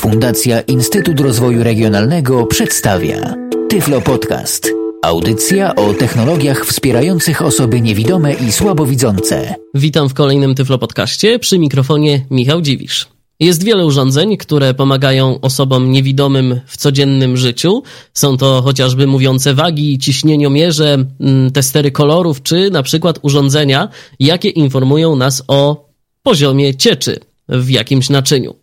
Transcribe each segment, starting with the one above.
Fundacja Instytut Rozwoju Regionalnego przedstawia Tyflo Podcast. Audycja o technologiach wspierających osoby niewidome i słabowidzące. Witam w kolejnym Tyflo Podcaście. Przy mikrofonie Michał Dziwisz. Jest wiele urządzeń, które pomagają osobom niewidomym w codziennym życiu. Są to chociażby mówiące wagi, ciśnieniomierze, mm, testery kolorów, czy na przykład urządzenia, jakie informują nas o poziomie cieczy w jakimś naczyniu.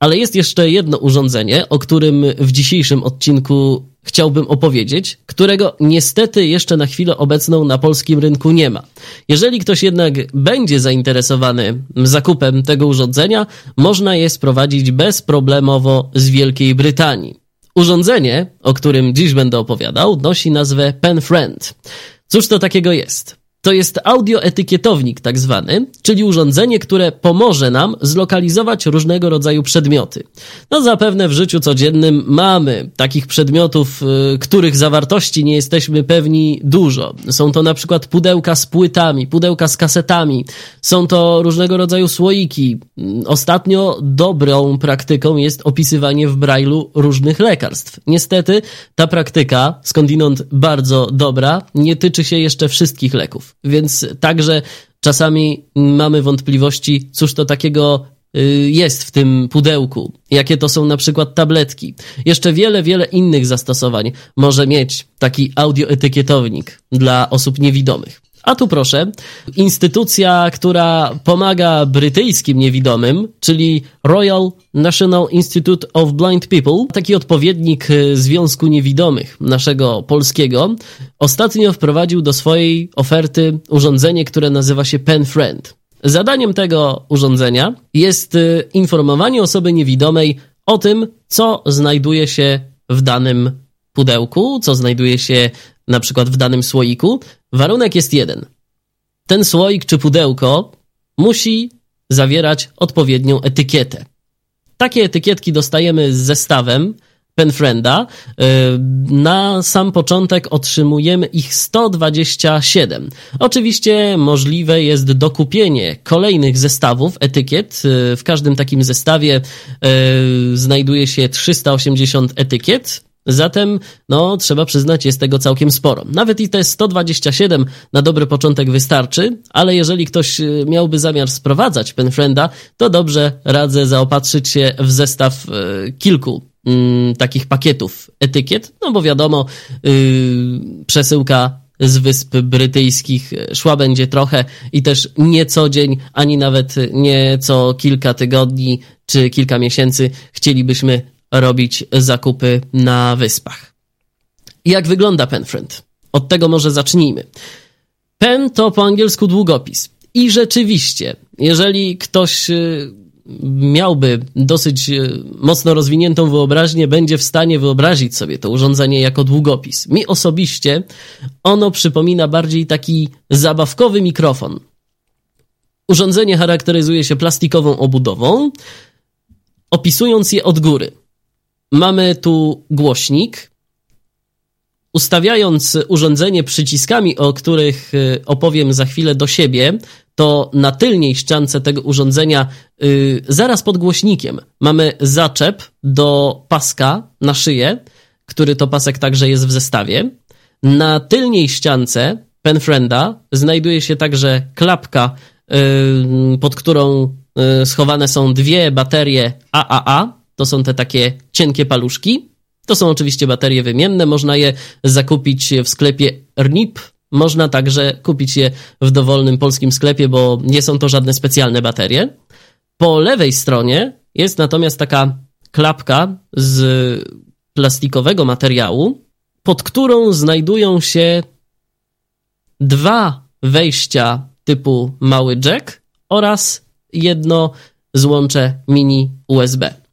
Ale jest jeszcze jedno urządzenie, o którym w dzisiejszym odcinku chciałbym opowiedzieć, którego niestety jeszcze na chwilę obecną na polskim rynku nie ma. Jeżeli ktoś jednak będzie zainteresowany zakupem tego urządzenia, można je sprowadzić bezproblemowo z Wielkiej Brytanii. Urządzenie, o którym dziś będę opowiadał, nosi nazwę PenFriend. Cóż to takiego jest? To jest audioetykietownik tak zwany, czyli urządzenie, które pomoże nam zlokalizować różnego rodzaju przedmioty. No zapewne w życiu codziennym mamy takich przedmiotów, y, których zawartości nie jesteśmy pewni dużo. Są to na przykład pudełka z płytami, pudełka z kasetami, są to różnego rodzaju słoiki. Ostatnio dobrą praktyką jest opisywanie w brailu różnych lekarstw. Niestety ta praktyka, skądinąd bardzo dobra, nie tyczy się jeszcze wszystkich leków. Więc także czasami mamy wątpliwości, cóż to takiego y, jest w tym pudełku, jakie to są na przykład tabletki. Jeszcze wiele, wiele innych zastosowań może mieć taki audioetykietownik dla osób niewidomych. A tu proszę, instytucja, która pomaga brytyjskim niewidomym, czyli Royal National Institute of Blind People, taki odpowiednik y, Związku Niewidomych naszego polskiego, ostatnio wprowadził do swojej oferty urządzenie, które nazywa się Pen Friend. Zadaniem tego urządzenia jest y, informowanie osoby niewidomej o tym, co znajduje się w danym pudełku, co znajduje się na przykład w danym słoiku. Warunek jest jeden. Ten słoik czy pudełko musi zawierać odpowiednią etykietę. Takie etykietki dostajemy z zestawem Penfrienda. Y, na sam początek otrzymujemy ich 127. Oczywiście możliwe jest dokupienie kolejnych zestawów etykiet. Y, w każdym takim zestawie y, znajduje się 380 etykiet. Zatem, no, trzeba przyznać, jest tego całkiem sporo. Nawet i te 127 na dobry początek wystarczy, ale jeżeli ktoś y, miałby zamiar sprowadzać Penfrienda, to dobrze radzę zaopatrzyć się w zestaw y, kilku mm, takich pakietów etykiet, no bo wiadomo, yy, przesyłka z Wysp Brytyjskich szła będzie trochę i też nie co dzień, ani nawet nie co kilka tygodni czy kilka miesięcy chcielibyśmy robić zakupy na wyspach. Jak wygląda Penfriend? Od tego może zacznijmy. Pen to po angielsku długopis. I rzeczywiście, jeżeli ktoś y, miałby dosyć y, mocno rozwiniętą wyobraźnię, będzie w stanie wyobrazić sobie to urządzenie jako długopis. Mi osobiście ono przypomina bardziej taki zabawkowy mikrofon. Urządzenie charakteryzuje się plastikową obudową, opisując je od góry. Mamy tu głośnik. Ustawiając urządzenie przyciskami, o których y, opowiem za chwilę do siebie, to na tylniej ściance tego urządzenia, yy, zaraz pod głośnikiem, mamy zaczep do paska na szyję, który to pasek także jest w zestawie. Na tylniej ściance Penfrienda znajduje się także klapka, yy, pod którą schowane są dwie baterie AAA, to są te takie cienkie paluszki. To są oczywiście baterie wymienne, można je zakupić w sklepie RNIP. Można także kupić je w dowolnym polskim sklepie, bo nie są to żadne specjalne baterie. Po lewej stronie jest natomiast taka klapka z plastikowego materiału, pod którą znajdują się dwa wejścia typu mały jack oraz jedno złącze mini USB.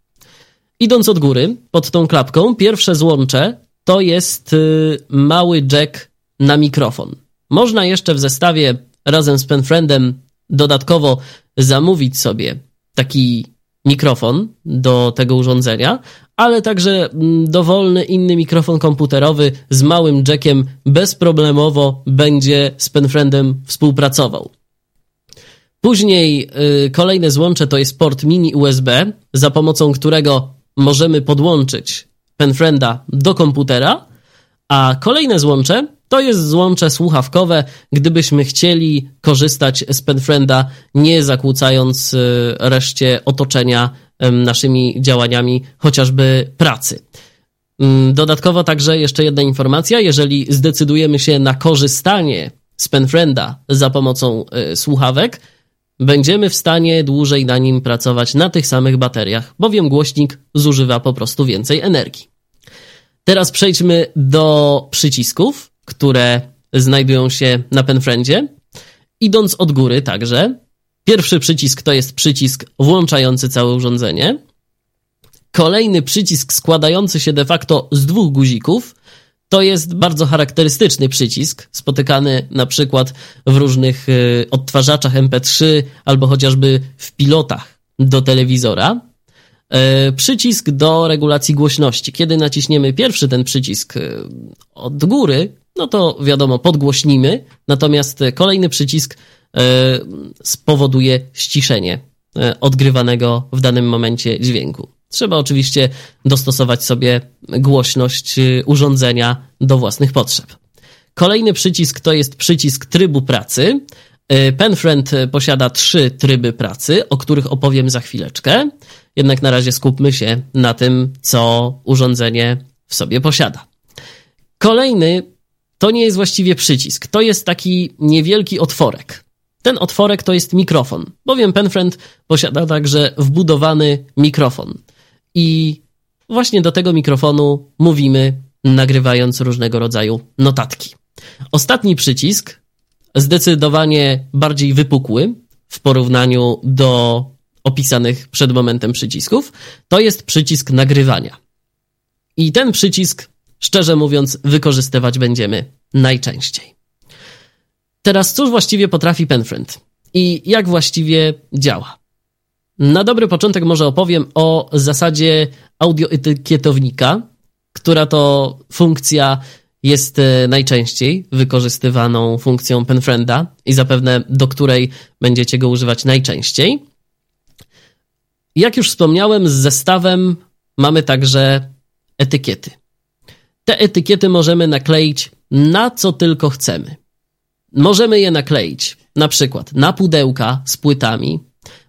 Idąc od góry, pod tą klapką, pierwsze złącze to jest y, mały jack na mikrofon. Można jeszcze w zestawie razem z Penfriendem dodatkowo zamówić sobie taki mikrofon do tego urządzenia, ale także mm, dowolny inny mikrofon komputerowy z małym jackiem bezproblemowo będzie z Penfriendem współpracował. Później yy, kolejne złącze to jest port mini USB, za pomocą którego możemy podłączyć penfrienda do komputera, a kolejne złącze to jest złącze słuchawkowe, gdybyśmy chcieli korzystać z penfrienda, nie zakłócając y, reszcie otoczenia naszymi działaniami, chociażby pracy. Mm, dodatkowo także jeszcze jedna informacja, jeżeli zdecydujemy się na korzystanie z penfrienda za pomocą y, słuchawek, będziemy w stanie dłużej na nim pracować na tych samych bateriach, bowiem głośnik zużywa po prostu więcej energii. Teraz przejdźmy do przycisków, które znajdują się na penfriendzie. Idąc od góry także, pierwszy przycisk to jest przycisk włączający całe urządzenie. Kolejny przycisk składający się de facto z dwóch guzików to jest bardzo charakterystyczny przycisk, spotykany na przykład w różnych y, odtwarzaczach MP3 albo chociażby w pilotach do telewizora. Y, przycisk do regulacji głośności. Kiedy naciśniemy pierwszy ten przycisk y, od góry, no to wiadomo, podgłośnimy, natomiast kolejny przycisk spowoduje ściszenie odgrywanego w danym momencie dźwięku. Trzeba oczywiście dostosować sobie głośność y, urządzenia do własnych potrzeb. Kolejny przycisk to jest przycisk trybu pracy. Y, Penfriend posiada trzy tryby pracy, o których opowiem za chwileczkę. Jednak na razie skupmy się na tym, co urządzenie w sobie posiada. Kolejny to nie jest właściwie przycisk, to jest taki niewielki otworek. Ten otworek to jest mikrofon, bowiem Penfriend posiada także wbudowany mikrofon. I właśnie do tego mikrofonu mówimy, nagrywając różnego rodzaju notatki. Ostatni przycisk, zdecydowanie bardziej wypukły w porównaniu do opisanych przed momentem przycisków, to jest przycisk nagrywania. I ten przycisk, szczerze mówiąc, wykorzystywać będziemy najczęściej. Teraz, cóż właściwie potrafi Penfriend i jak właściwie działa? Na dobry początek może opowiem o zasadzie audioetykietownika, która to funkcja jest e, najczęściej wykorzystywaną funkcją penfrienda i zapewne do której będziecie go używać najczęściej. Jak już wspomniałem, z zestawem mamy także etykiety. Te etykiety możemy nakleić na co tylko chcemy. Możemy je nakleić na przykład na pudełka z płytami,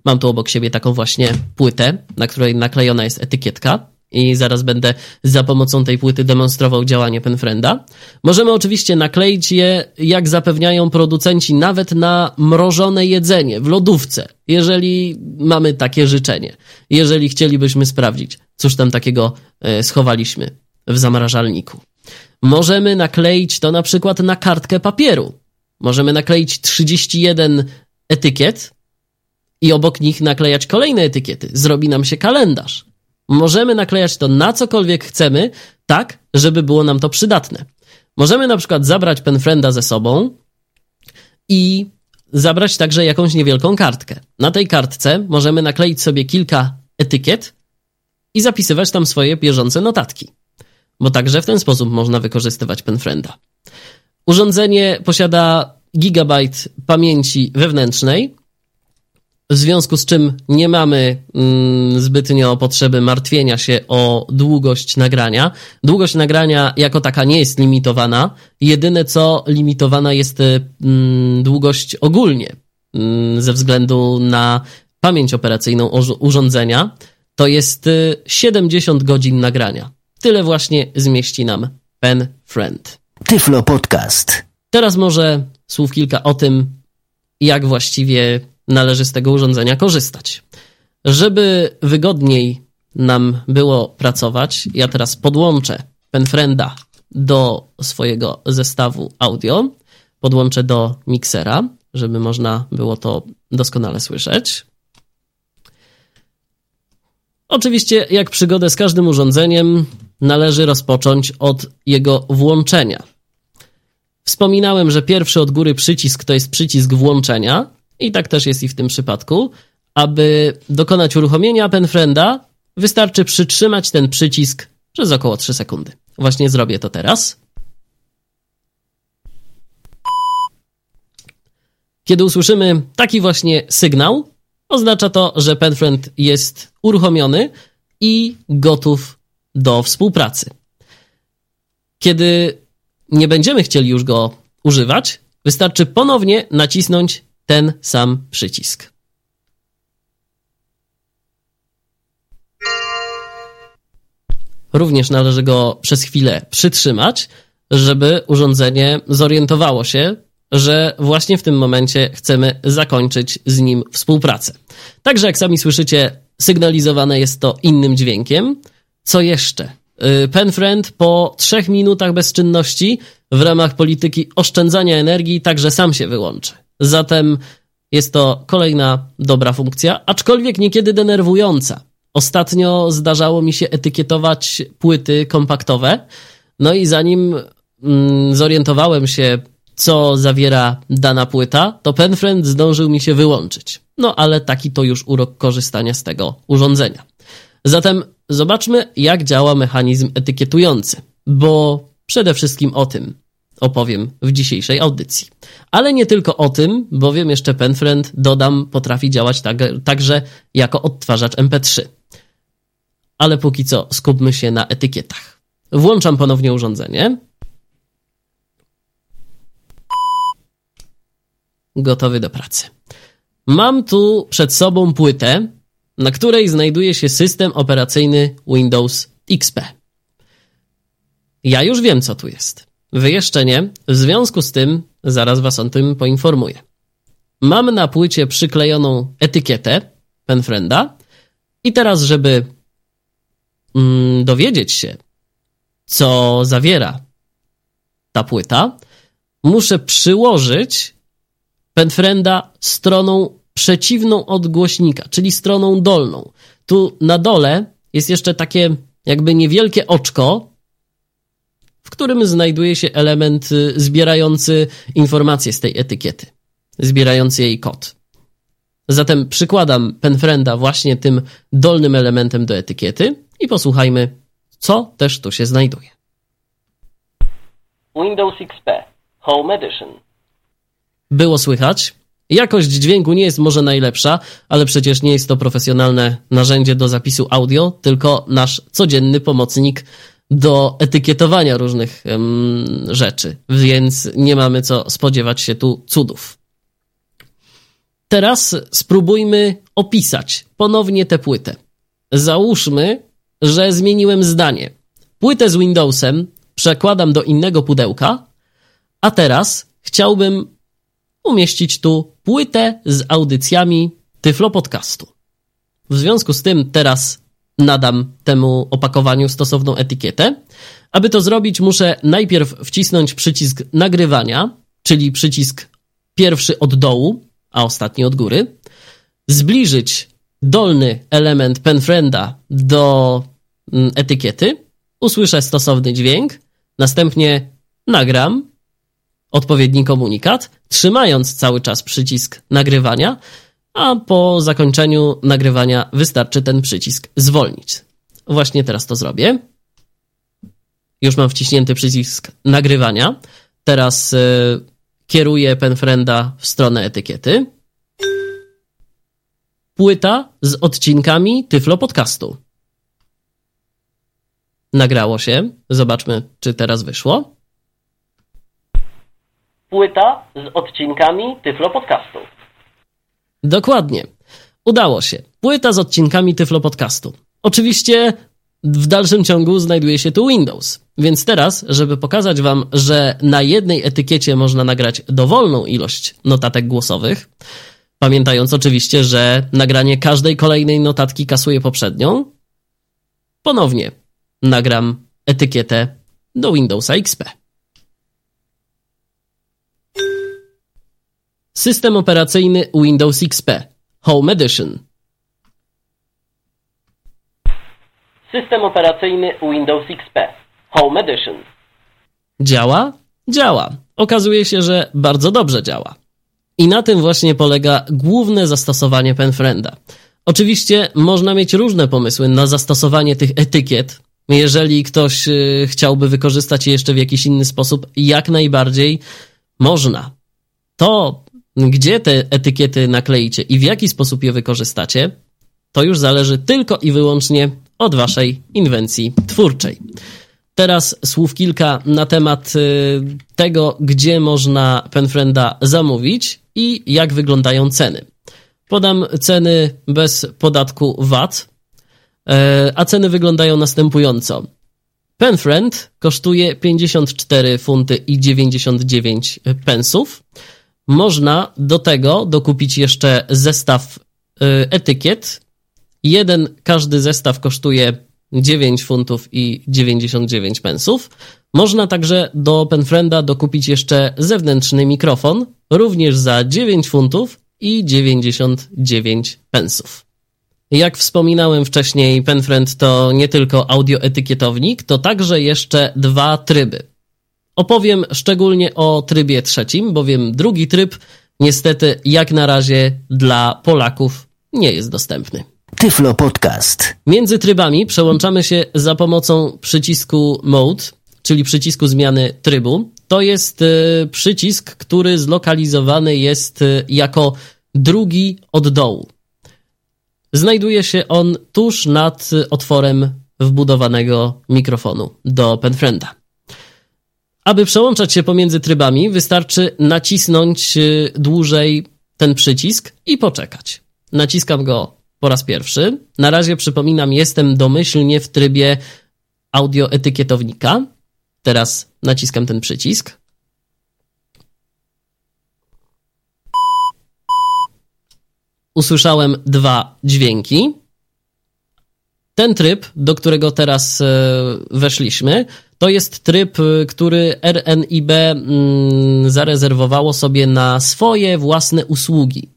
Mam tu obok siebie taką właśnie płytę, na której naklejona jest etykietka i zaraz będę za pomocą tej płyty demonstrował działanie Penfrienda. Możemy oczywiście nakleić je, jak zapewniają producenci, nawet na mrożone jedzenie w lodówce, jeżeli mamy takie życzenie. Jeżeli chcielibyśmy sprawdzić, cóż tam takiego e, schowaliśmy w zamrażalniku. Możemy nakleić to na przykład na kartkę papieru. Możemy nakleić 31 etykiet i obok nich naklejać kolejne etykiety. Zrobi nam się kalendarz. Możemy naklejać to na cokolwiek chcemy, tak, żeby było nam to przydatne. Możemy na przykład zabrać penfrienda ze sobą i zabrać także jakąś niewielką kartkę. Na tej kartce możemy nakleić sobie kilka etykiet i zapisywać tam swoje bieżące notatki, bo także w ten sposób można wykorzystywać penfrienda. Urządzenie posiada gigabajt pamięci wewnętrznej, w związku z czym nie mamy mm, zbytnio potrzeby martwienia się o długość nagrania. Długość nagrania jako taka nie jest limitowana. Jedyne co limitowana jest mm, długość ogólnie mm, ze względu na pamięć operacyjną urządzenia. To jest 70 y, godzin nagrania. Tyle właśnie zmieści nam Pen Friend. Tyflo Podcast. Teraz może słów kilka o tym, jak właściwie należy z tego urządzenia korzystać. Żeby wygodniej nam było pracować, ja teraz podłączę Penfrienda do swojego zestawu audio, podłączę do miksera, żeby można było to doskonale słyszeć. Oczywiście, jak przygodę z każdym urządzeniem, należy rozpocząć od jego włączenia. Wspominałem, że pierwszy od góry przycisk to jest przycisk włączenia, i tak też jest i w tym przypadku. Aby dokonać uruchomienia penfrienda, wystarczy przytrzymać ten przycisk przez około 3 sekundy. Właśnie zrobię to teraz. Kiedy usłyszymy taki właśnie sygnał, oznacza to, że penfriend jest uruchomiony, i gotów do współpracy. Kiedy nie będziemy chcieli już go używać, wystarczy ponownie nacisnąć ten sam przycisk. Również należy go przez chwilę przytrzymać, żeby urządzenie zorientowało się, że właśnie w tym momencie chcemy zakończyć z nim współpracę. Także, jak sami słyszycie, sygnalizowane jest to innym dźwiękiem. Co jeszcze? Y, Penfriend po trzech minutach bezczynności w ramach polityki oszczędzania energii także sam się wyłączy. Zatem jest to kolejna dobra funkcja, aczkolwiek niekiedy denerwująca. Ostatnio zdarzało mi się etykietować płyty kompaktowe, no i zanim mm, zorientowałem się, co zawiera dana płyta, to Penfriend zdążył mi się wyłączyć. No ale taki to już urok korzystania z tego urządzenia. Zatem zobaczmy, jak działa mechanizm etykietujący, bo przede wszystkim o tym opowiem w dzisiejszej audycji. Ale nie tylko o tym, bowiem jeszcze Penfriend, dodam, potrafi działać tak, także jako odtwarzacz MP3. Ale póki co skupmy się na etykietach. Włączam ponownie urządzenie. Gotowy do pracy. Mam tu przed sobą płytę, na której znajduje się system operacyjny Windows XP. Ja już wiem, co tu jest. Wy jeszcze nie, w związku z tym zaraz was o tym poinformuję. Mam na płycie przyklejoną etykietę Penfrienda i teraz, żeby mm, dowiedzieć się, co zawiera ta płyta, muszę przyłożyć Penfrienda stroną przeciwną od głośnika, czyli stroną dolną. Tu na dole jest jeszcze takie jakby niewielkie oczko, w którym znajduje się element y, zbierający informacje z tej etykiety, zbierający jej kod. Zatem przykładam Penfrienda właśnie tym dolnym elementem do etykiety i posłuchajmy, co też tu się znajduje. Windows XP Home Edition. Było słychać? Jakość dźwięku nie jest może najlepsza, ale przecież nie jest to profesjonalne narzędzie do zapisu audio, tylko nasz codzienny pomocnik do etykietowania różnych um, rzeczy, więc nie mamy co spodziewać się tu cudów. Teraz spróbujmy opisać ponownie tę płytę. Załóżmy, że zmieniłem zdanie. Płytę z Windowsem przekładam do innego pudełka, a teraz chciałbym umieścić tu płytę z audycjami Tyflo Podcastu. W związku z tym teraz nadam temu opakowaniu stosowną etykietę. Aby to zrobić, muszę najpierw wcisnąć przycisk nagrywania, czyli przycisk pierwszy od dołu, a ostatni od góry, zbliżyć dolny element penfrienda do mm, etykiety, usłyszę stosowny dźwięk, następnie nagram odpowiedni komunikat, trzymając cały czas przycisk nagrywania, a po zakończeniu nagrywania wystarczy ten przycisk zwolnić. Właśnie teraz to zrobię. Już mam wciśnięty przycisk nagrywania. Teraz y, kieruję penfrenda w stronę etykiety. Płyta z odcinkami Tyflo Podcastu. Nagrało się. Zobaczmy, czy teraz wyszło. Płyta z odcinkami Tyflo Podcastu. Dokładnie. Udało się. Płyta z odcinkami Tyflo Podcastu. Oczywiście w dalszym ciągu znajduje się tu Windows. Więc teraz, żeby pokazać Wam, że na jednej etykiecie można nagrać dowolną ilość notatek głosowych, pamiętając oczywiście, że nagranie każdej kolejnej notatki kasuje poprzednią, ponownie nagram etykietę do Windowsa XP. System operacyjny Windows XP Home Edition. System operacyjny Windows XP Home Edition. Działa? Działa. Okazuje się, że bardzo dobrze działa. I na tym właśnie polega główne zastosowanie Penfrienda. Oczywiście można mieć różne pomysły na zastosowanie tych etykiet. Jeżeli ktoś y, chciałby wykorzystać je jeszcze w jakiś inny sposób, jak najbardziej można. To, gdzie te etykiety nakleicie i w jaki sposób je wykorzystacie, to już zależy tylko i wyłącznie od waszej inwencji twórczej. Teraz słów kilka na temat y, tego, gdzie można Penfrienda zamówić i jak wyglądają ceny. Podam ceny bez podatku VAT, e, a ceny wyglądają następująco. Penfriend kosztuje 54 funty i 99 pensów. Można do tego dokupić jeszcze zestaw y, etykiet. Jeden, każdy zestaw kosztuje 9 funtów i 99 pensów. Można także do Penfrienda dokupić jeszcze zewnętrzny mikrofon, również za 9 funtów i 99 pensów. Jak wspominałem wcześniej, Penfriend to nie tylko audioetykietownik, to także jeszcze dwa tryby. Opowiem szczególnie o trybie trzecim, bowiem drugi tryb niestety jak na razie dla Polaków nie jest dostępny. Tyflo Podcast. Między trybami przełączamy się za pomocą przycisku Mode, czyli przycisku zmiany trybu. To jest y, przycisk, który zlokalizowany jest y, jako drugi od dołu. Znajduje się on tuż nad otworem wbudowanego mikrofonu do Penfrienda. Aby przełączać się pomiędzy trybami, wystarczy nacisnąć y, dłużej ten przycisk i poczekać. Naciskam go po raz pierwszy. Na razie przypominam, jestem domyślnie w trybie audioetykietownika. Teraz naciskam ten przycisk. Usłyszałem dwa dźwięki. Ten tryb, do którego teraz e, weszliśmy, to jest tryb, e, który RNIB mm, zarezerwowało sobie na swoje własne usługi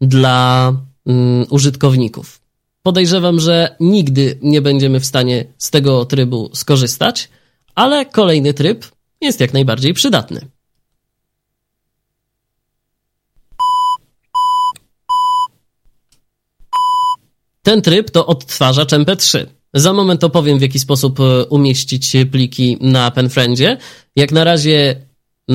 dla mm, użytkowników. Podejrzewam, że nigdy nie będziemy w stanie z tego trybu skorzystać, ale kolejny tryb jest jak najbardziej przydatny. Ten tryb to odtwarzacz MP3. Za moment opowiem, w jaki sposób e, umieścić pliki na Penfriendzie. Jak na razie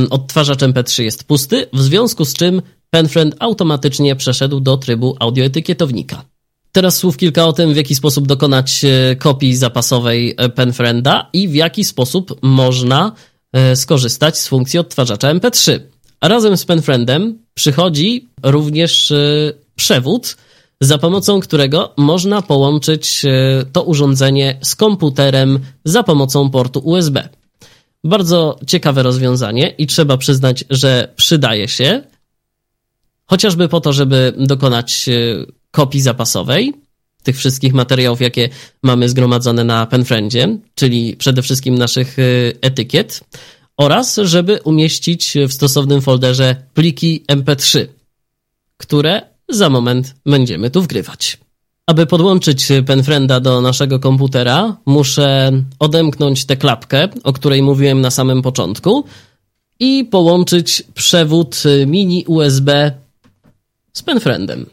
odtwarzacz MP3 jest pusty, w związku z czym Penfriend automatycznie przeszedł do trybu audioetykietownika. Teraz słów kilka o tym, w jaki sposób dokonać e, kopii zapasowej e, Penfrienda i w jaki sposób można skorzystać z funkcji odtwarzacza MP3. A razem z Penfriendem przychodzi również przewód, za pomocą którego można połączyć e, to urządzenie z komputerem za pomocą portu USB. Bardzo ciekawe rozwiązanie i trzeba przyznać, że przydaje się, chociażby po to, żeby dokonać e, kopii zapasowej tych wszystkich materiałów, jakie mamy zgromadzone na Penfriendzie, czyli przede wszystkim naszych e, etykiet, oraz żeby umieścić w stosownym folderze pliki MP3, które za moment będziemy tu wgrywać. Aby podłączyć Penfrienda do naszego komputera, muszę odemknąć tę klapkę, o której mówiłem na samym początku, i połączyć przewód mini USB z Penfriendem.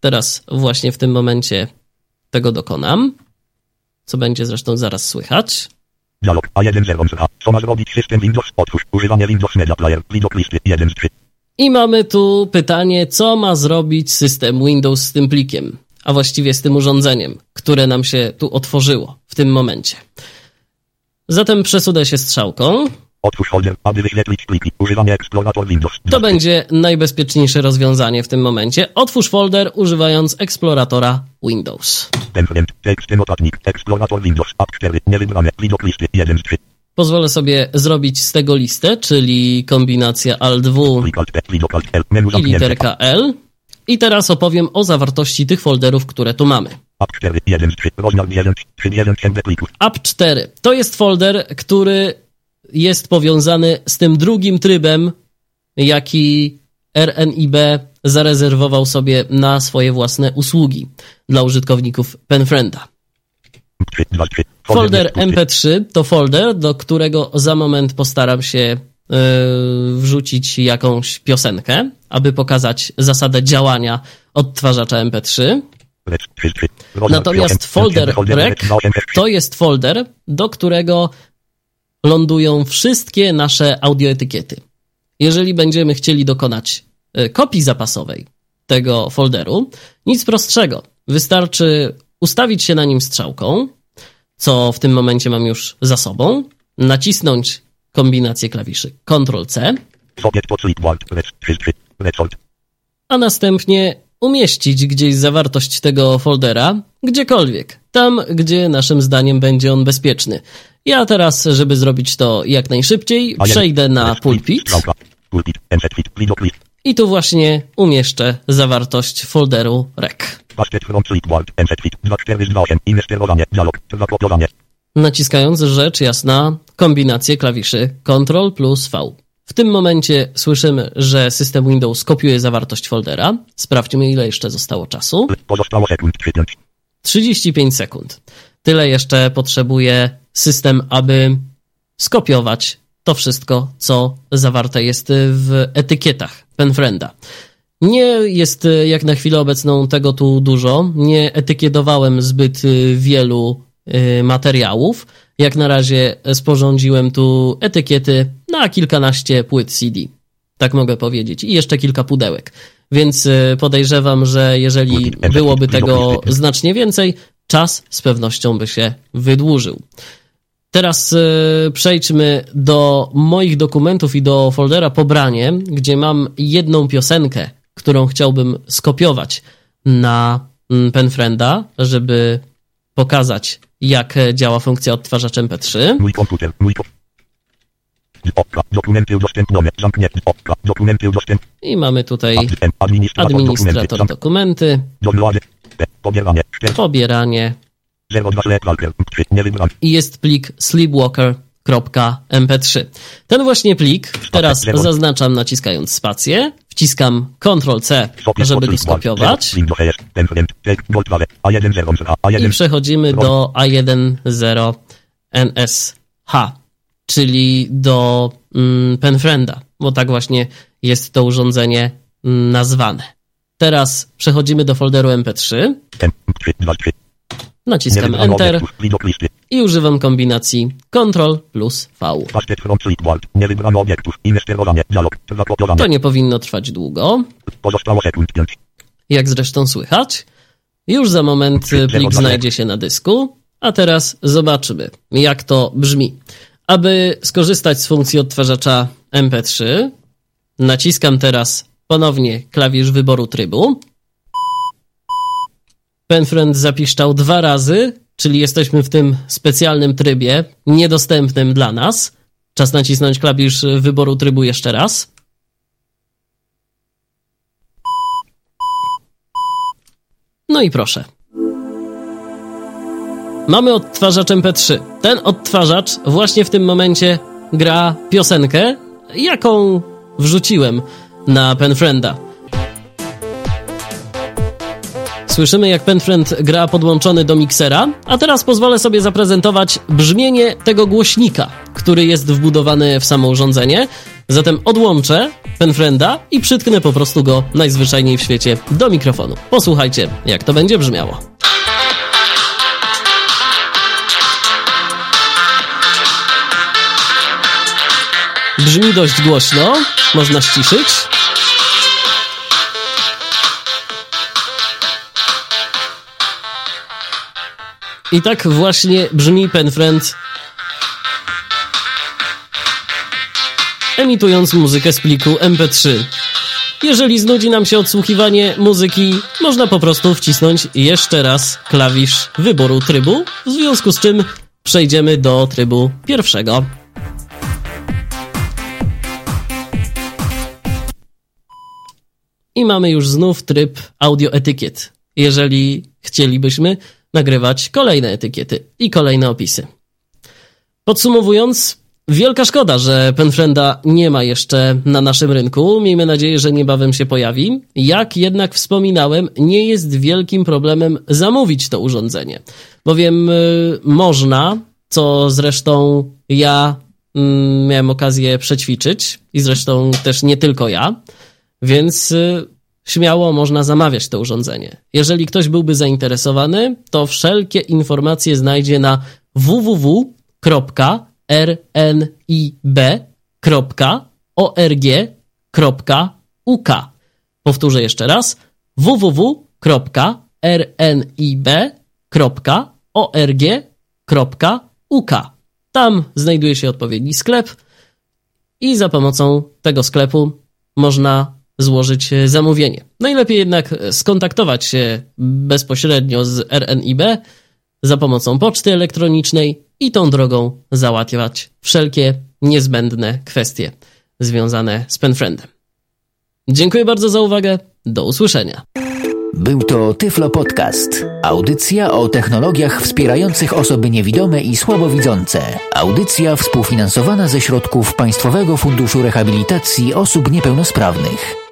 Teraz właśnie w tym momencie tego dokonam, co będzie zresztą zaraz słychać. Dialog A1 Co ma zrobić system Windows? Otwórz używanie Windows Media Player. Widok listy 1 z 3. I mamy tu pytanie, co ma zrobić system Windows z tym plikiem, a właściwie z tym urządzeniem, które nam się tu otworzyło w tym momencie. Zatem przesudę się strzałką. Otwórz folder, aby wyświetlić pliki. Używanie Explorator Windows. To będzie najbezpieczniejsze rozwiązanie w tym momencie. Otwórz folder używając eksploratora Windows. Template, tekst notatnik, Explorator Windows, App 4, niewybrane, widok listy 1 z 3. Pozwolę sobie zrobić z tego listę, czyli kombinacja Alt-W i literka L. I teraz opowiem o zawartości tych folderów, które tu mamy. App 4 to jest folder, który jest powiązany z tym drugim trybem, jaki RNIB zarezerwował sobie na swoje własne usługi dla użytkowników Penfrienda. Folder MP3 to folder, do którego za moment postaram się yy, wrzucić jakąś piosenkę, aby pokazać zasadę działania odtwarzacza MP3. Natomiast folder rec to jest folder, do którego lądują wszystkie nasze audioetykiety. Jeżeli będziemy chcieli dokonać e, kopii zapasowej tego folderu, nic prostszego. Wystarczy ustawić się na nim strzałką, co w tym momencie mam już za sobą, nacisnąć kombinację klawiszy Ctrl-C, Socket pod Sleepward. Lecz 3 3. Lecz a następnie umieścić gdzieś zawartość tego foldera, gdziekolwiek, tam gdzie naszym zdaniem będzie on bezpieczny. Ja teraz, żeby zrobić to jak najszybciej, przejdę na pulpit I tu właśnie umieszczę zawartość folderu rec. Basket from Sleepward. Enter fit. 2 4 2 8. Inne sterowanie. Dialog. Zakopiowanie. naciskając rzecz jasna kombinację klawiszy Ctrl plus V. W tym momencie słyszymy, że system Windows kopiuje zawartość foldera. Sprawdźmy, ile jeszcze zostało czasu. Pozostało sekund 3 5. 35 sekund. Tyle jeszcze potrzebuje system, aby skopiować to wszystko, co zawarte jest w etykietach PenFrienda. Nie jest y, jak na chwilę obecną tego tu dużo. Nie etykietowałem zbyt y, wielu y, materiałów. Jak na razie sporządziłem tu etykiety na kilkanaście płyt CD. Tak mogę powiedzieć. I jeszcze kilka pudełek. Więc podejrzewam, że jeżeli byłoby tego znacznie więcej, czas z pewnością by się wydłużył. Teraz y, przejdźmy do moich dokumentów i do foldera pobranie, gdzie mam jedną piosenkę, którą chciałbym skopiować na mm, PenFrienda, żeby pokazać, jak działa funkcja odtwarzacz MP3. Mój komputer. Mój. Dokumenty udostępnione. Zamknięte. Oka. Dokumenty udostępnione. I mamy tutaj Administrator, administrator dokumenty. dokumenty, Downloady. P. Pobieranie. 4. pobieranie 02 Sleepwalker. 3. Nie wybrany. i jest plik sleepwalker.mp3. Ten właśnie plik teraz zaznaczam naciskając spację, wciskam Ctrl-C, żeby go skopiować Windows ES. Template. Tek. Gold Wave. A1 0 i A1. przechodzimy do A10NSH, czyli do mm, PenFrienda, bo tak właśnie jest to urządzenie mm, nazwane. Teraz przechodzimy do folderu MP3, M. 3. 2 3. Nie naciskam Enter i używam kombinacji Ctrl plus V. To nie powinno trwać długo, Pozostało sekund 5. jak zresztą słychać. Już za moment plik znajdzie się na dysku, a teraz zobaczymy, jak to brzmi. Aby skorzystać z funkcji odtwarzacza MP3, naciskam teraz ponownie klawisz wyboru trybu. PenFriend zapiszczał dwa razy, czyli jesteśmy w tym specjalnym trybie, niedostępnym dla nas. Czas nacisnąć klawisz wyboru trybu jeszcze raz. No i proszę. Mamy odtwarzacz MP3. Ten odtwarzacz właśnie w tym momencie gra piosenkę, jaką wrzuciłem na PenFrienda. Słyszymy, jak PenFriend gra podłączony do miksera, a teraz pozwolę sobie zaprezentować brzmienie tego głośnika, który jest wbudowany w samo urządzenie. Zatem odłączę PenFrienda i przytknę po prostu go najzwyczajniej w świecie do mikrofonu. Posłuchajcie, jak to będzie brzmiało. Brzmi dość głośno, można ściszyć. I tak właśnie brzmi PenFriend emitując muzykę z pliku MP3. Jeżeli znudzi nam się odsłuchiwanie muzyki, można po prostu wcisnąć jeszcze raz klawisz wyboru trybu, w związku z czym przejdziemy do trybu pierwszego. I mamy już znów tryb audio etykiet, jeżeli chcielibyśmy nagrywać kolejne etykiety i kolejne opisy. Podsumowując, wielka szkoda, że PenFrienda nie ma jeszcze na naszym rynku. Miejmy nadzieję, że niebawem się pojawi. Jak jednak wspominałem, nie jest wielkim problemem zamówić to urządzenie, bowiem y, można, co zresztą ja y, miałem okazję przećwiczyć i zresztą też nie tylko ja, więc y, śmiało można zamawiać to urządzenie. Jeżeli ktoś byłby zainteresowany, to wszelkie informacje znajdzie na www.rnib.org.uk. Powtórzę jeszcze raz www.org.uk. Tam znajduje się odpowiedni sklep i za pomocą tego sklepu można złożyć zamówienie. Najlepiej jednak skontaktować się bezpośrednio z RNIB za pomocą poczty elektronicznej i tą drogą załatwiać wszelkie niezbędne kwestie związane z Penfriendem. Dziękuję bardzo za uwagę. Do usłyszenia. Był to Tyflo Podcast. Audycja o technologiach wspierających osoby niewidome i słabowidzące. Audycja współfinansowana ze środków Państwowego Funduszu Rehabilitacji Osób Niepełnosprawnych.